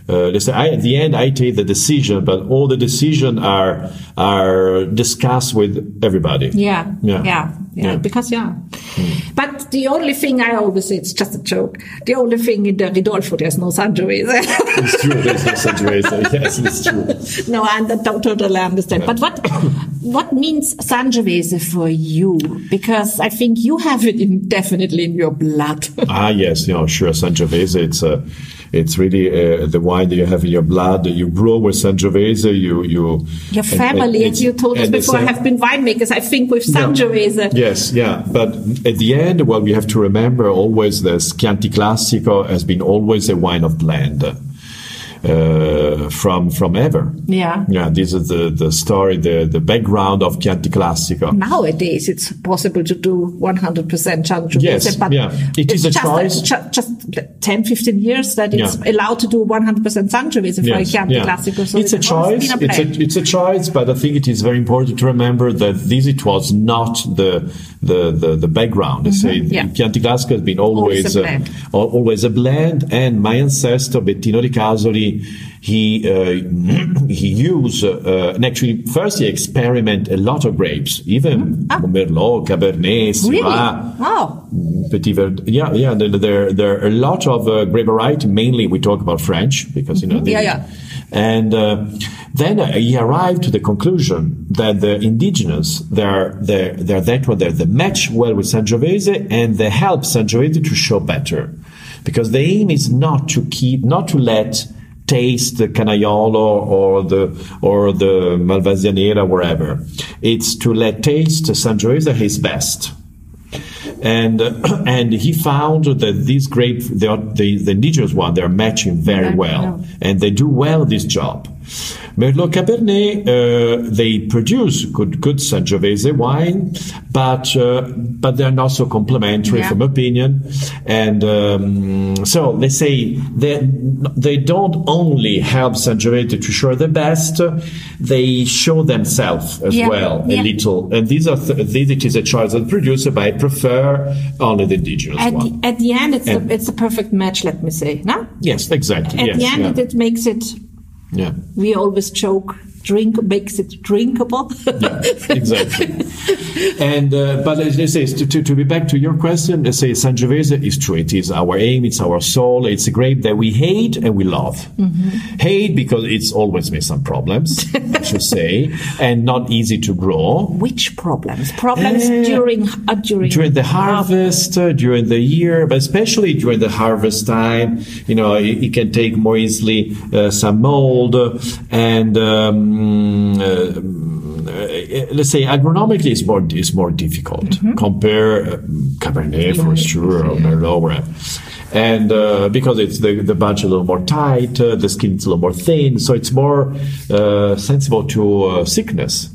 uh, let's say I, at the end, I take the decision, but all the decisions are are discussed with everybody. Yeah, Yeah. yeah, yeah, Yeah. Because yeah. But the only thing I always say, it's just a joke. The only thing in the Ridolfo, there's no Sangiovese. It's true. There's no situation. Yes, it's true. no, I don't totally understand. But what what means Sangiovese for you? Because I think you have it in, definitely in your blood. Ah, yes, you know, sure. Sangiovese, it's uh, it's really uh, the wine that you have in your blood. That you grow with Sangiovese. You you Your family, and as you told us before, San- uh, have been winemakers. I think with Sangiovese. Yes, yeah. But at the end, well, we have to remember always that Chianti Classico has been always a wine of blend. Uh, from from ever, Yeah. yeah. This is the the story, the the background of Chianti Classico. Nowadays, it's possible to do 100% Sangiovese, Yes, but yeah. It's a just, choice. ju- just 10, 15 years that it's Yeah. allowed to do 100% Sangiovese for a Chianti Classico. So it's a it's always choice. been It's a it's a choice, but I think it is very important to remember that this it was not the the the, the background. Let's say Mm-hmm. Yeah. Chianti Classico has been Always always a uh, blend. al- always a blend, and my ancestor Bettino Ricasoli. He uh, he used uh, and actually first he experiment a lot of grapes, even Merlot, Cabernet, Mm-hmm. Really? Wow. Petit yeah, yeah. There, there, there are a lot of uh, grape variety. Mainly, we talk about French because you know. the- Yeah, yeah. And uh, then uh, he arrived to the conclusion that the indigenous, they're they're they're that one, they're they match well with Sangiovese and they help Sangiovese to show better, because the aim is not to keep, not to let taste the Canaiolo or the or the Malvasia wherever. It's to let taste Sangiovese his best. And and he found that these grape are, the, the indigenous one they're matching very well. And they do well this job Merlot Cabernet uh, they produce good good Sangiovese wine but uh, but they're not so complementary Yeah. from opinion and um, so they say they they don't only help Sangiovese to show the best they show themselves as Yeah, well yeah. a little and these are th- these it is a choice of the producer but I prefer only the indigenous At one the, at the end, it's, And- a, it's a perfect match, let me say. No? yes exactly At yes the end, yeah. it, it makes it, yeah. we always joke, drink makes it drinkable. exactly. and uh, but as I say, to, to, to be back to your question, let's say Sangiovese is true. It is our aim. It's our soul. It's a grape that we hate and we love. Mm-hmm. Hate because it's always made some problems, I should say, and not easy to grow. Which problems? Problems Uh, during, uh, during, during the harvest, uh, during the year, but especially during the harvest time, you know, it, it can take more easily uh, some mold and. Um, uh, let's say agronomically is more is more difficult. Compare uh, Cabernet for sure or Merlot, whatever. and uh, because it's the the bunch a little more tight, uh, the skin is a little more thin, so it's more uh, sensible to uh, sickness.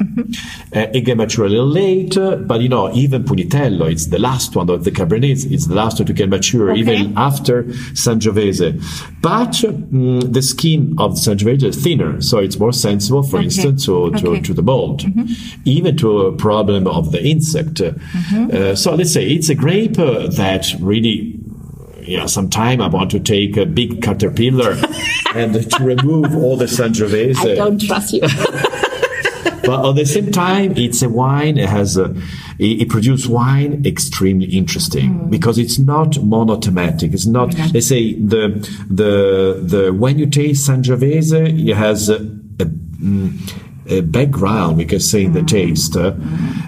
Uh, it get mature a little late, but you know even Pugnitello, it's the last one of the Cabernet, it's the last one to get mature, Okay. even after Sangiovese. But mm, the skin of Sangiovese is thinner, so it's more sensible, for Okay. instance, to, to, Okay. to the mold, mm-hmm. even to a problem of the insect. Uh, mm-hmm. so let's say it's a grape uh, that really. You know, sometime I want to take a big caterpillar and to remove all the Sangiovese. I don't trust you. But at the same time, it's a wine. It has a, it, it produces wine extremely interesting mm. because it's not monothematic. It's not, mm-hmm. let's say the, the, the, when you taste Sangiovese, it has a, a, mm, mm, a background, we can say, in the taste, uh,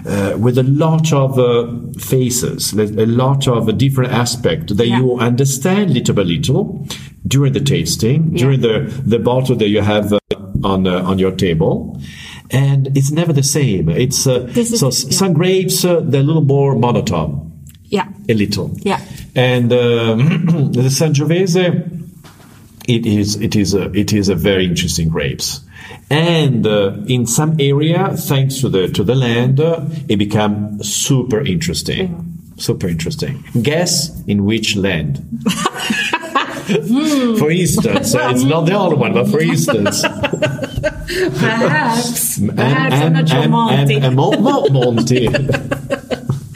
uh, with a lot of uh, faces, a lot of uh, different aspects that Yeah. you understand little by little during the tasting, during the, the bottle that you have uh, on, uh, on your table. And it's never the same. It's uh, is- so yeah. some grapes uh, they're a little more monotone, yeah. a little. Yeah. And um, the Sangiovese, it is it is a it is a very interesting grapes. And uh, in some area, thanks to the to the land, uh, it become super interesting. Super interesting. Guess in which land? for instance, uh, it's not the only one, but for instance, Perhaps. and, Perhaps and, and.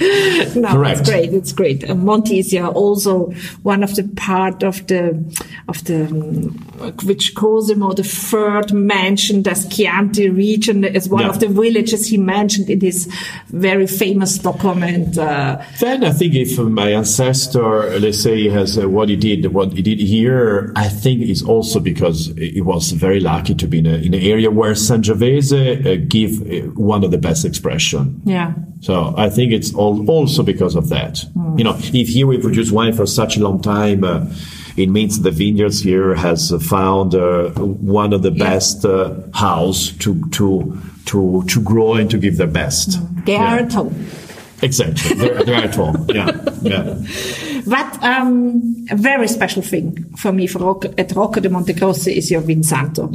no, correct. it's great. It's great. Is yeah also one of the part of the of the um, which Cosimo the third mentioned as Chianti region as one Yeah. of the villages he mentioned in his very famous document. Uh, Then I think if my ancestor, let's say, has uh, what he did, what he did here, I think is also because he was very lucky to be in, a, in an area where Sangiovese uh, give uh, one of the best expression. yeah. So I think it's all, also because of that. You know, if here we produce wine for such a long time, uh, it means the vineyards here has found uh, one of the best uh, house to to to to grow and to give their best. They Yeah. are at home. Exactly. They're, they're at home. Yeah. Yeah. But um, a very special thing for me for Rocca, at Rocca de Montegrossi is your Vinsanto.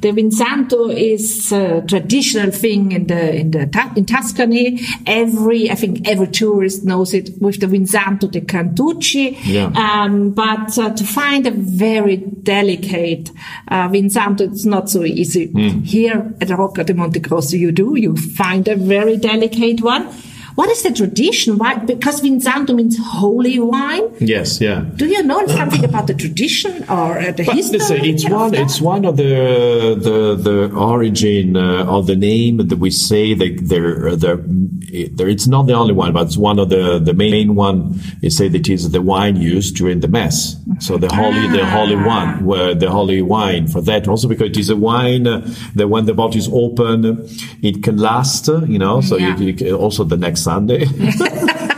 The Vinsanto is a traditional thing in the in the in Tuscany. Every I think every tourist knows it with the Vinsanto de Cantucci. Yeah. Um, but uh, to find a very delicate uh, Vinsanto, it's not so easy. Here at Rocca de Montegrossi, you do. You find a very delicate one. What is the tradition? Why? Because Vinsanto means holy wine. Yes. Yeah. Do you know something about the tradition or uh, the But history? listen, it's one. that? It's one of the the the origin uh, of the name that we say that there there there. It's not the only one, but it's one of the the main one. You say that is the wine used during the mass. So the holy the holy one, where the holy wine for that. Also because it is a wine uh, that when the bottle is open, it can last. uh, You know, so Yeah. you, you can, also the next Sunday.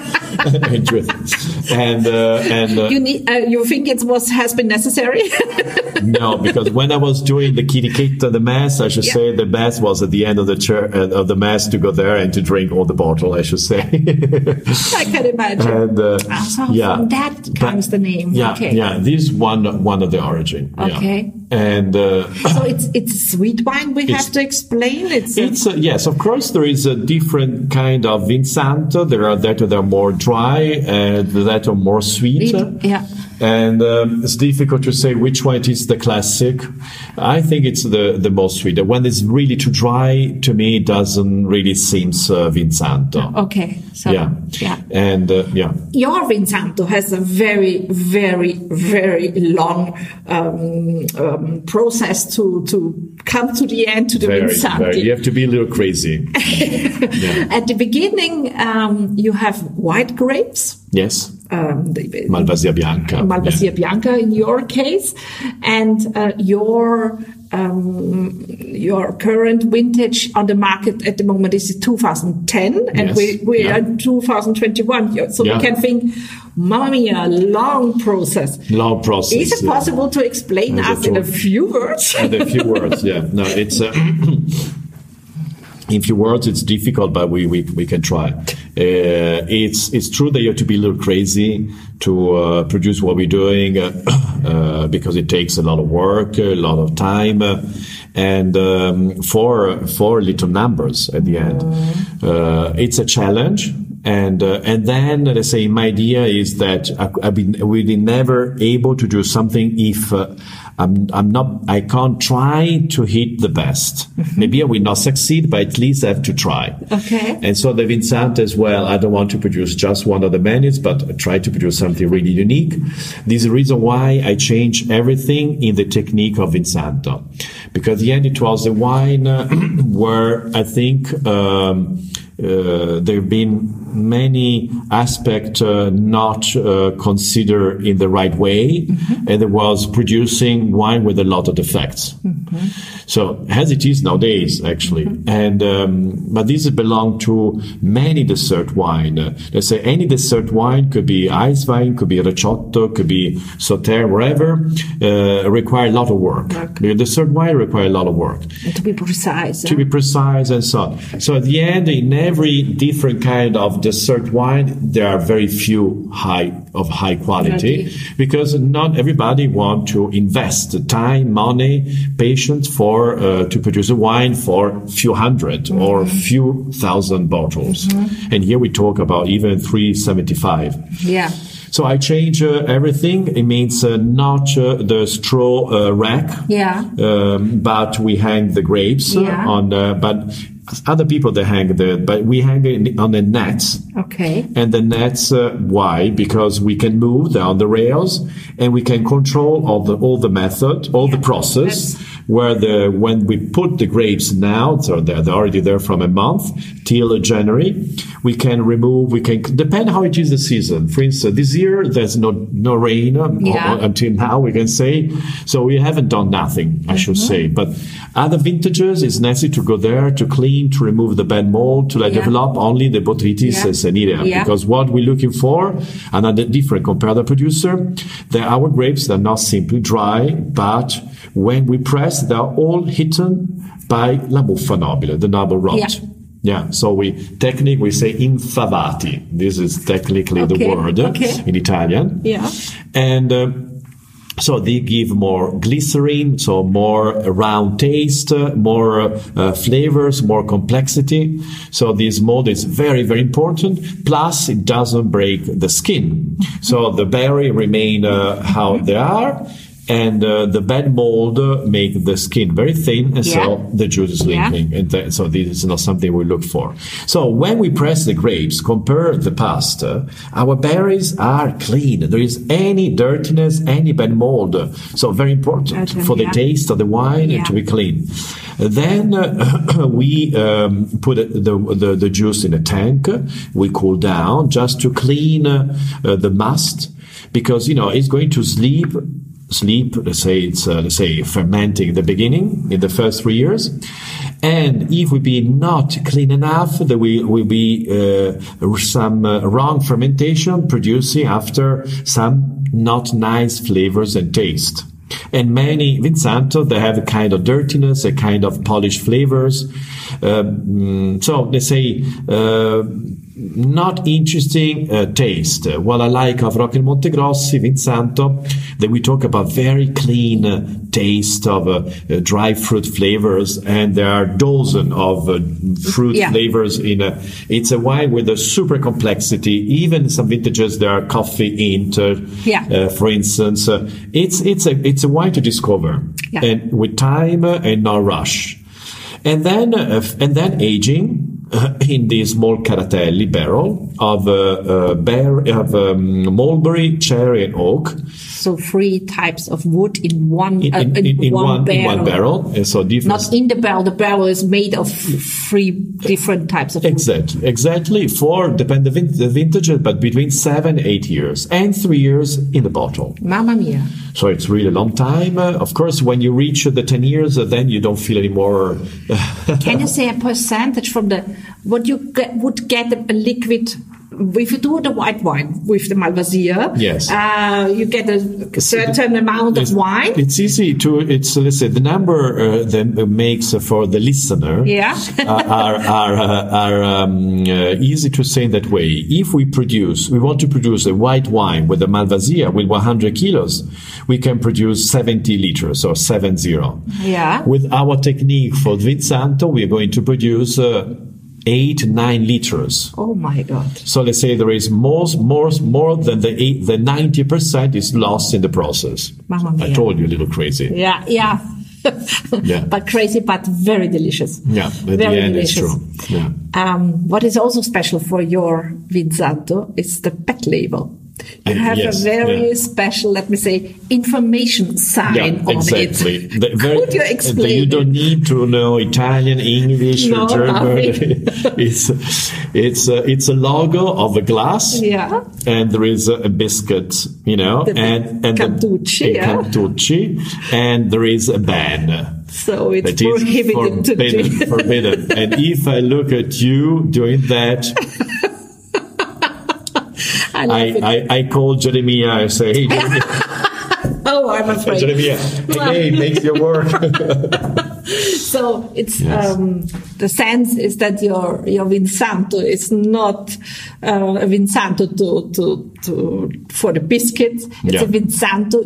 and uh, and uh, You need. Uh, you think it was has been necessary? no, because when I was doing the kirikita, the mass, I should Yeah. say the mass was at the end of the church, uh, of the mass to go there and to drink all the bottle. I should say. I can imagine. and uh, Ah, so yeah, from that comes the name. Yeah, Okay. yeah. This is one one of the origin. yeah. Okay. and. Uh, So it's it's sweet wine. We have to explain. It's, It's yes, of course. There is a different kind of Vinsanto. There are that that are more dry and uh, that are more. Sweet, yeah. And um, it's difficult to say which one it is the classic. I think it's the the most sweet. The one that's really too dry to me doesn't really seems uh, Vinsanto. okay. So Yeah, yeah. and uh, yeah. Your Vinsanto has a very, very, very long um, um, process to to come to the end to the Very, Vinsanti. very. You have to be a little crazy. At the beginning, um, you have white grapes. yes, Um, Malvasia Bianca. Malvasia Bianca in your case, and uh, your um, your current vintage on the market at the moment is 2010, and Yes, we we yeah. are 2021. So Yeah. we can think, Mamma mia, long process. Long process. Is it yeah. possible to explain us in a few words? in a few words yeah no it's uh, in few words it's difficult but we we, we can try Uh, it's it's true that you have to be a little crazy to uh, produce what we're doing uh, uh, because it takes a lot of work, a lot of time, uh, and um, for for little numbers at the end. Uh, it's a challenge. And uh, and then let's say my idea is that I, I've been really never able to do something if uh, I'm I'm not I can't try to hit the best. Maybe I will not succeed, but at least I have to try. Okay. And so the Vincent as well, I don't want to produce just one of the menus, but I try to produce something really unique. This is the reason why I change everything in the technique of Vinsanto. Because the end it was a wine where I think um, uh, there have been many aspects uh, not uh, considered in the right way, and it was producing wine with a lot of defects. So as it is nowadays, actually, and um, but these belong to many dessert wine. Uh, let's say any dessert wine could be ice wine, could be recioto, could be Sauternes, whatever. Uh, require a lot of work. The dessert wine require a lot of work And to be precise. to be precise and so on. So at the end, in every different kind of dessert wine, there are very few high of high quality Quality. because not everybody want to invest time, money, patience for uh, to produce a wine for few 100 or few thousand bottles. And here we talk about even 375. yeah. So I change uh, everything. It means uh, not uh, the straw uh, rack, Yeah. um, but we hang the grapes uh, Yeah. on. Uh, but other people they hang there, but we hang it on the nets. Okay. And the nets, uh, why? Because we can move down the rails and we can control all the all the method, all the process. That's- Where the when we put the grapes now, so they're, they're already there from a month till January, we can remove. We can depend how it is the season. For instance, this year there's no no rain uh, Yeah. until now. We can say so. We haven't done nothing, I should Mm-hmm. say. But other vintages, it's necessary to go there to clean, to remove the bad mold, to like, Yeah. develop only the botrytis Yeah. and Senilia. Yeah. Because what we're looking for, another different compared to the producer, they our grapes they're not simply dry, but when we press, they're all hidden by la muffa nobile, the noble rot. Yeah. Yeah, so we technically we say infavati. This is technically the word okay. in Italian. Yeah. And uh, so they give more glycerin, so more round taste, more uh, flavors, more complexity. So this mold is very, very important. Plus, it doesn't break the skin. So the berry remain uh, how they are. And uh, the bad mold make the skin very thin, and so the juice is Yeah. leaking. And th- so this is not something we look for. So when we press the grapes, compare the past, uh, our berries are clean. There is any dirtiness, any bad mold. So very important Okay, for the yeah. taste of the wine Yeah. to be clean. Then uh, we um, put the, the the juice in a tank. We cool down just to clean uh, the must because you know it's going to sleep sleep let's say it's uh, let's say fermenting in the beginning in the first three years and if we be not clean enough there will, will be uh, some uh, wrong fermentation producing after some not nice flavors and taste and many Vinsanto, they have a kind of dirtiness, a kind of polished flavors. Um, so let's say, uh, not interesting uh, taste. What I like of Rocca Montegrossi, Vinsanto, that we talk about very clean uh, taste of uh, uh, dry fruit flavors, and there are dozen of uh, fruit Yeah. flavors in a. It's a wine with a super complexity. Even some vintages there are coffee in. Yeah. For instance, it's it's a it's a wine to discover, Yeah. and with time and no rush, and then uh, and then aging in this small caratelli barrel of uh, uh, bear of um, mulberry, cherry, and oak So three types of wood in one in, uh, in, in, in one barrel. in one barrel, and so different. Not in the barrel. The barrel is made of three different types of wood. Exactly, exactly. For depend the, vin- the vintage, but between seven, eight years, and three years in the bottle. Mamma mia. So it's really a long time. Uh, of course, when you reach the 10 years, uh, then you don't feel any more. Can you say a percentage from the what you get, would get a liquid if you do the white wine with the Malvasia, Yes. uh, you get a certain amount of wine. It's easy to. It's let's say the number uh, that makes for the listener. Yeah. are are are, uh, are um, uh, easy to say in that way. If we produce, we want to produce a white wine with a Malvasia with 100 kilos, we can produce 70 liters or 70. Yeah. With our technique for Vinsanto, we are going to produce. Uh, Eight nine liters. Oh my God. So let's say there is more, more, more than the eight, the ninety percent is lost in the process. Mamma I told you a little crazy. Yeah, yeah. Yeah. but crazy, but very delicious. Yeah, at the very end it's delicious. true. Yeah. Um, what is also special for your Vinsanto is the pet label. You Uh, have yes, a very yeah. special, let me say, information sign Yeah, on exactly. it. The very- Could you the- explain? You don't need to know Italian, English, No, or German. it's it's a, it's a logo of a glass. Yeah. And there is a, biscuit, you know, The and and Cantucci, the, yeah. Cantucci, and there is a ban. So it's That prohibited forbidden, forbidden. And if I look at you doing that, I I. I, I call Geremia. I say, hey, Geremia, oh, I'm afraid. Geremia, hey, makes your work. So it's Yes. um, the sense is that your your Vinsanto is not uh, a Vinsanto to, to to for the biscuits. It's Yeah. a Vinsanto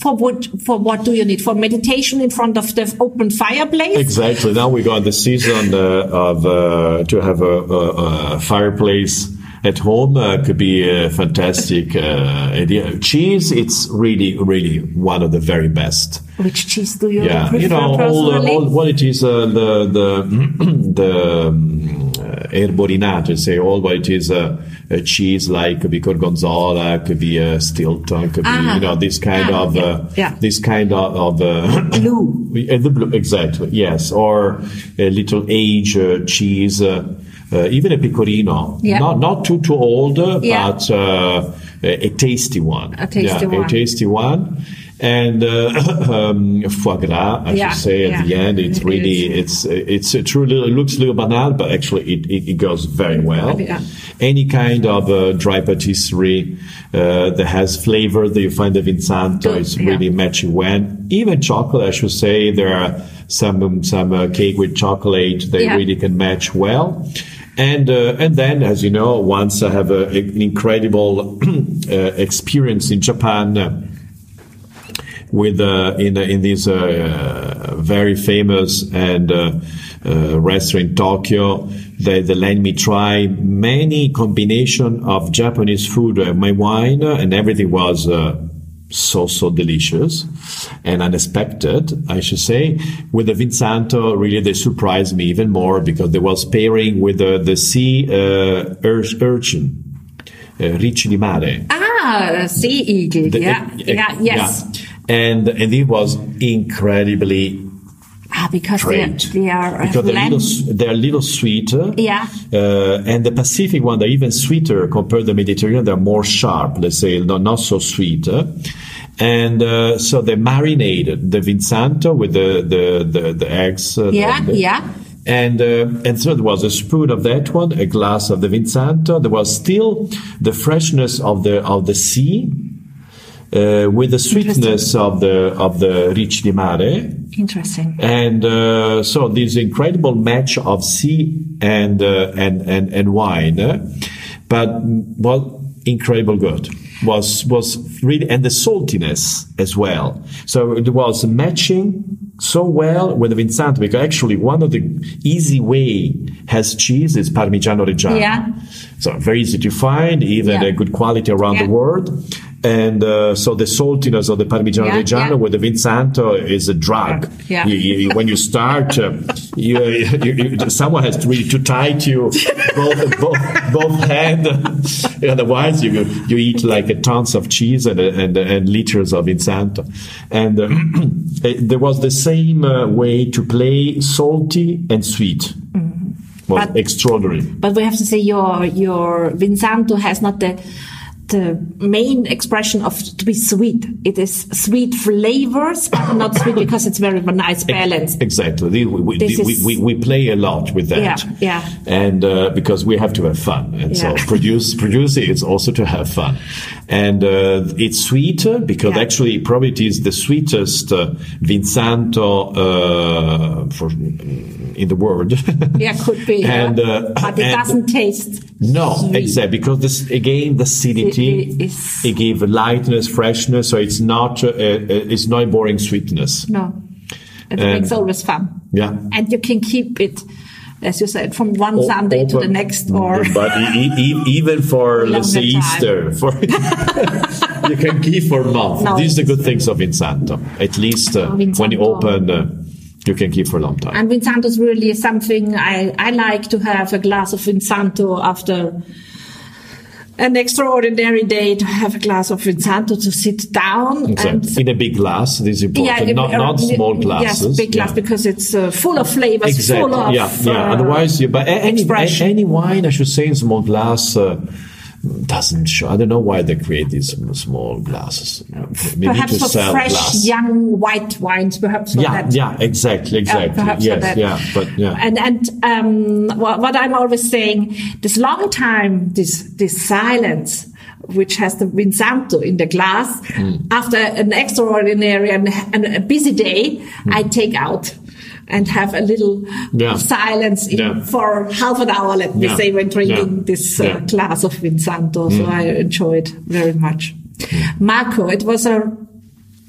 for what for what do you need for meditation in front of the open fireplace? Exactly. Now we got the season uh, of uh, to have a, a, a fireplace at home uh, could be a fantastic uh, idea. Cheese, it's really, really one of the very best. Which cheese do you Yeah, prefer you know, all, uh, all what it is uh, the the the um, uh, erborinato, say all what it is uh, a cheese like could be gorgonzola, could be a Stilton, could be Ah. you know this kind Ah, of yeah, uh, yeah. this kind of, of uh, Blue. uh, the blue, exactly, yes, or a little age uh, cheese, uh, even a pecorino, Yeah. not not too too old, uh, Yeah. but uh, a, a tasty one, A tasty yeah, one. a tasty one, and uh, um, foie gras, I should say, at the end, it's it really it's it's a true little, it looks a little banal, but actually it, it, it goes very well. Any kind of uh, dry patisserie uh, that has flavor that you find at Vinsanto yeah. really matching well. Even chocolate, I should say, there are some some uh, cake with chocolate they Yeah. really can match well. And uh, and then, as you know, once I have a, an incredible uh, experience in Japan. Uh, with uh, in in this uh, very famous and uh, uh, restaurant in Tokyo. They, they let me try many combination of Japanese food and my wine, uh, and everything was. So so delicious and unexpected, I should say. With the Vinsanto, really they surprised me even more because they was pairing with the, the sea uh, ur- urchin, uh, ricci di mare. Ah, sea eagle. The- yeah, uh, yeah, yes. yeah. And and it was incredibly Ah, because they are, they are uh, because they're a little they're little sweeter. Yeah. Uh, and the Pacific one, they're even sweeter compared to the Mediterranean. They're more sharp, let's say, not, not so sweet. uh. And uh, so they marinated the Vinsanto with the the the, the eggs. uh, the- Yeah, the- yeah. And uh, and so there was a spoon of that one, a glass of the Vinsanto. There was still the freshness of the of the sea, uh, with the sweetness of the of the Ricci di Mare. Interesting. And uh, so this incredible match of sea and uh, and, and and wine, but well, incredible good was was really and the saltiness as well. So it was matching so well with the Vinsanto because actually one of the easy way has cheese is Parmigiano Reggiano. Yeah. So very easy to find, even Yeah. a good quality around Yeah. the world. And uh, so the saltiness of the Parmigiano Yeah, Reggiano yeah. with the Vinsanto is a drug. Yeah. You, you, when you start, uh, you, you, you, someone has to really to tight you both both both hands. Otherwise, you you eat like tons of cheese and and, and liters of Vinsanto. And uh, there was the same uh, way to play salty and sweet. Was But- extraordinary. But we have to say your your Vinsanto has not the the main expression of to be sweet. It is sweet flavors, but not sweet because it's very nice balance. Exactly. We, we, we, is- we, we play a lot with that. Yeah, yeah. And uh, because we have to have fun. And Yeah. so produce, producing is also to have fun. And uh, it's sweeter because Yeah. actually probably it is the sweetest uh, Vinsanto uh, for, in the world. Yeah, could be. And, uh, but it and- doesn't taste. No, sweet. exactly because this again the acidity It- it it gave lightness, freshness, so it's not uh, uh, it's not boring sweetness. No, it And- makes always fun. Yeah. and you can keep it, as you said, from one O- Sunday to the next, or but e- e- even for let's say Easter, for you can keep for a month. No, These are the good it's- things of Vinsanto. At least uh, Oh, when you open, uh, you can keep for a long time. and Vinsanto is really something I I like to have a glass of Vinsanto after. An extraordinary day to have a glass of Vinsanto to sit down Exactly. In a big glass, this is important. it- not, uh, not small glasses. Yes, big glass Yeah. because it's uh, full of flavors, Exactly. full of yeah, yeah. uh, Otherwise, you, but any, any wine, I should say, in small glass uh, doesn't show. I don't know why they create these small glasses. Maybe perhaps to for sell fresh glass. young white wines, perhaps for yeah, that. yeah, exactly, Uh, exactly. for yes, yeah, but yeah. And and um, what, what I'm always saying, this long time, this this silence, which has the Vinsanto in the glass, Hmm. after an extraordinary and, and a busy day, I take out. And have a little. Yeah. silence in, Yeah. for half an hour, let me Yeah. say, when drinking this uh, glass of Vinsanto. So I enjoyed very much. Marco, it was a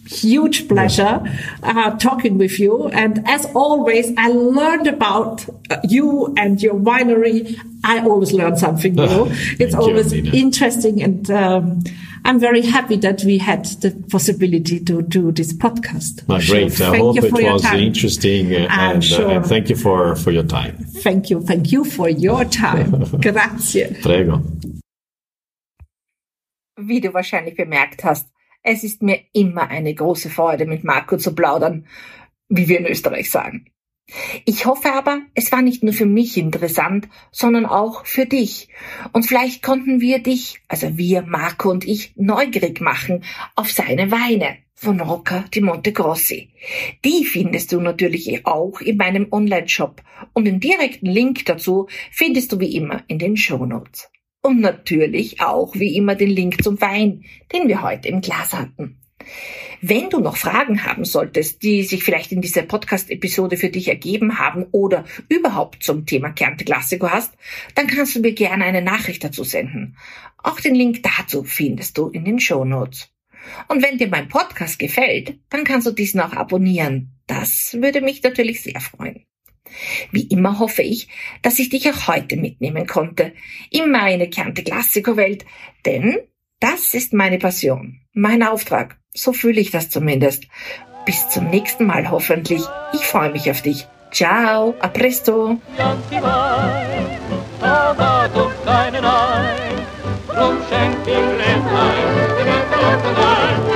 huge pleasure uh, talking with you. And as always, I learned about uh, you and your winery. I always learn something new. Ah, it's thank you, always interesting. And um, I'm very happy that we had the possibility to do this podcast. So great. I thank hope you it for your was time. interesting, uh, I'm and, uh, and thank you for, for your time. Thank you. Thank you for your time. Grazie. Prego. Wie du wahrscheinlich bemerkt hast, es ist mir immer eine große Freude, mit Marco zu plaudern, wie wir in Österreich sagen. Ich hoffe aber, es war nicht nur für mich interessant, sondern auch für dich. Und vielleicht konnten wir dich, also wir, Marco und ich, neugierig machen auf seine Weine von Rocca di Monte Grossi. Die findest du natürlich auch in meinem Online-Shop und den direkten Link dazu findest du wie immer in den Shownotes. Und natürlich auch wie immer den Link zum Wein, den wir heute im Glas hatten. Wenn du noch Fragen haben solltest, die sich vielleicht in dieser Podcast-Episode für dich ergeben haben oder überhaupt zum Thema Kärnte Classico hast, dann kannst du mir gerne eine Nachricht dazu senden. Auch den Link dazu findest du in den Show Notes. Und wenn dir mein Podcast gefällt, dann kannst du diesen auch abonnieren. Das würde mich natürlich sehr freuen. Wie immer hoffe ich, dass ich dich auch heute mitnehmen konnte in meine Kärnte Classico-Welt, denn das ist meine Passion, mein Auftrag. So fühle ich das zumindest. Bis zum nächsten Mal hoffentlich. Ich freue mich auf dich. Ciao, a presto. Drum schenkt ihm Gläslein, dem Enkel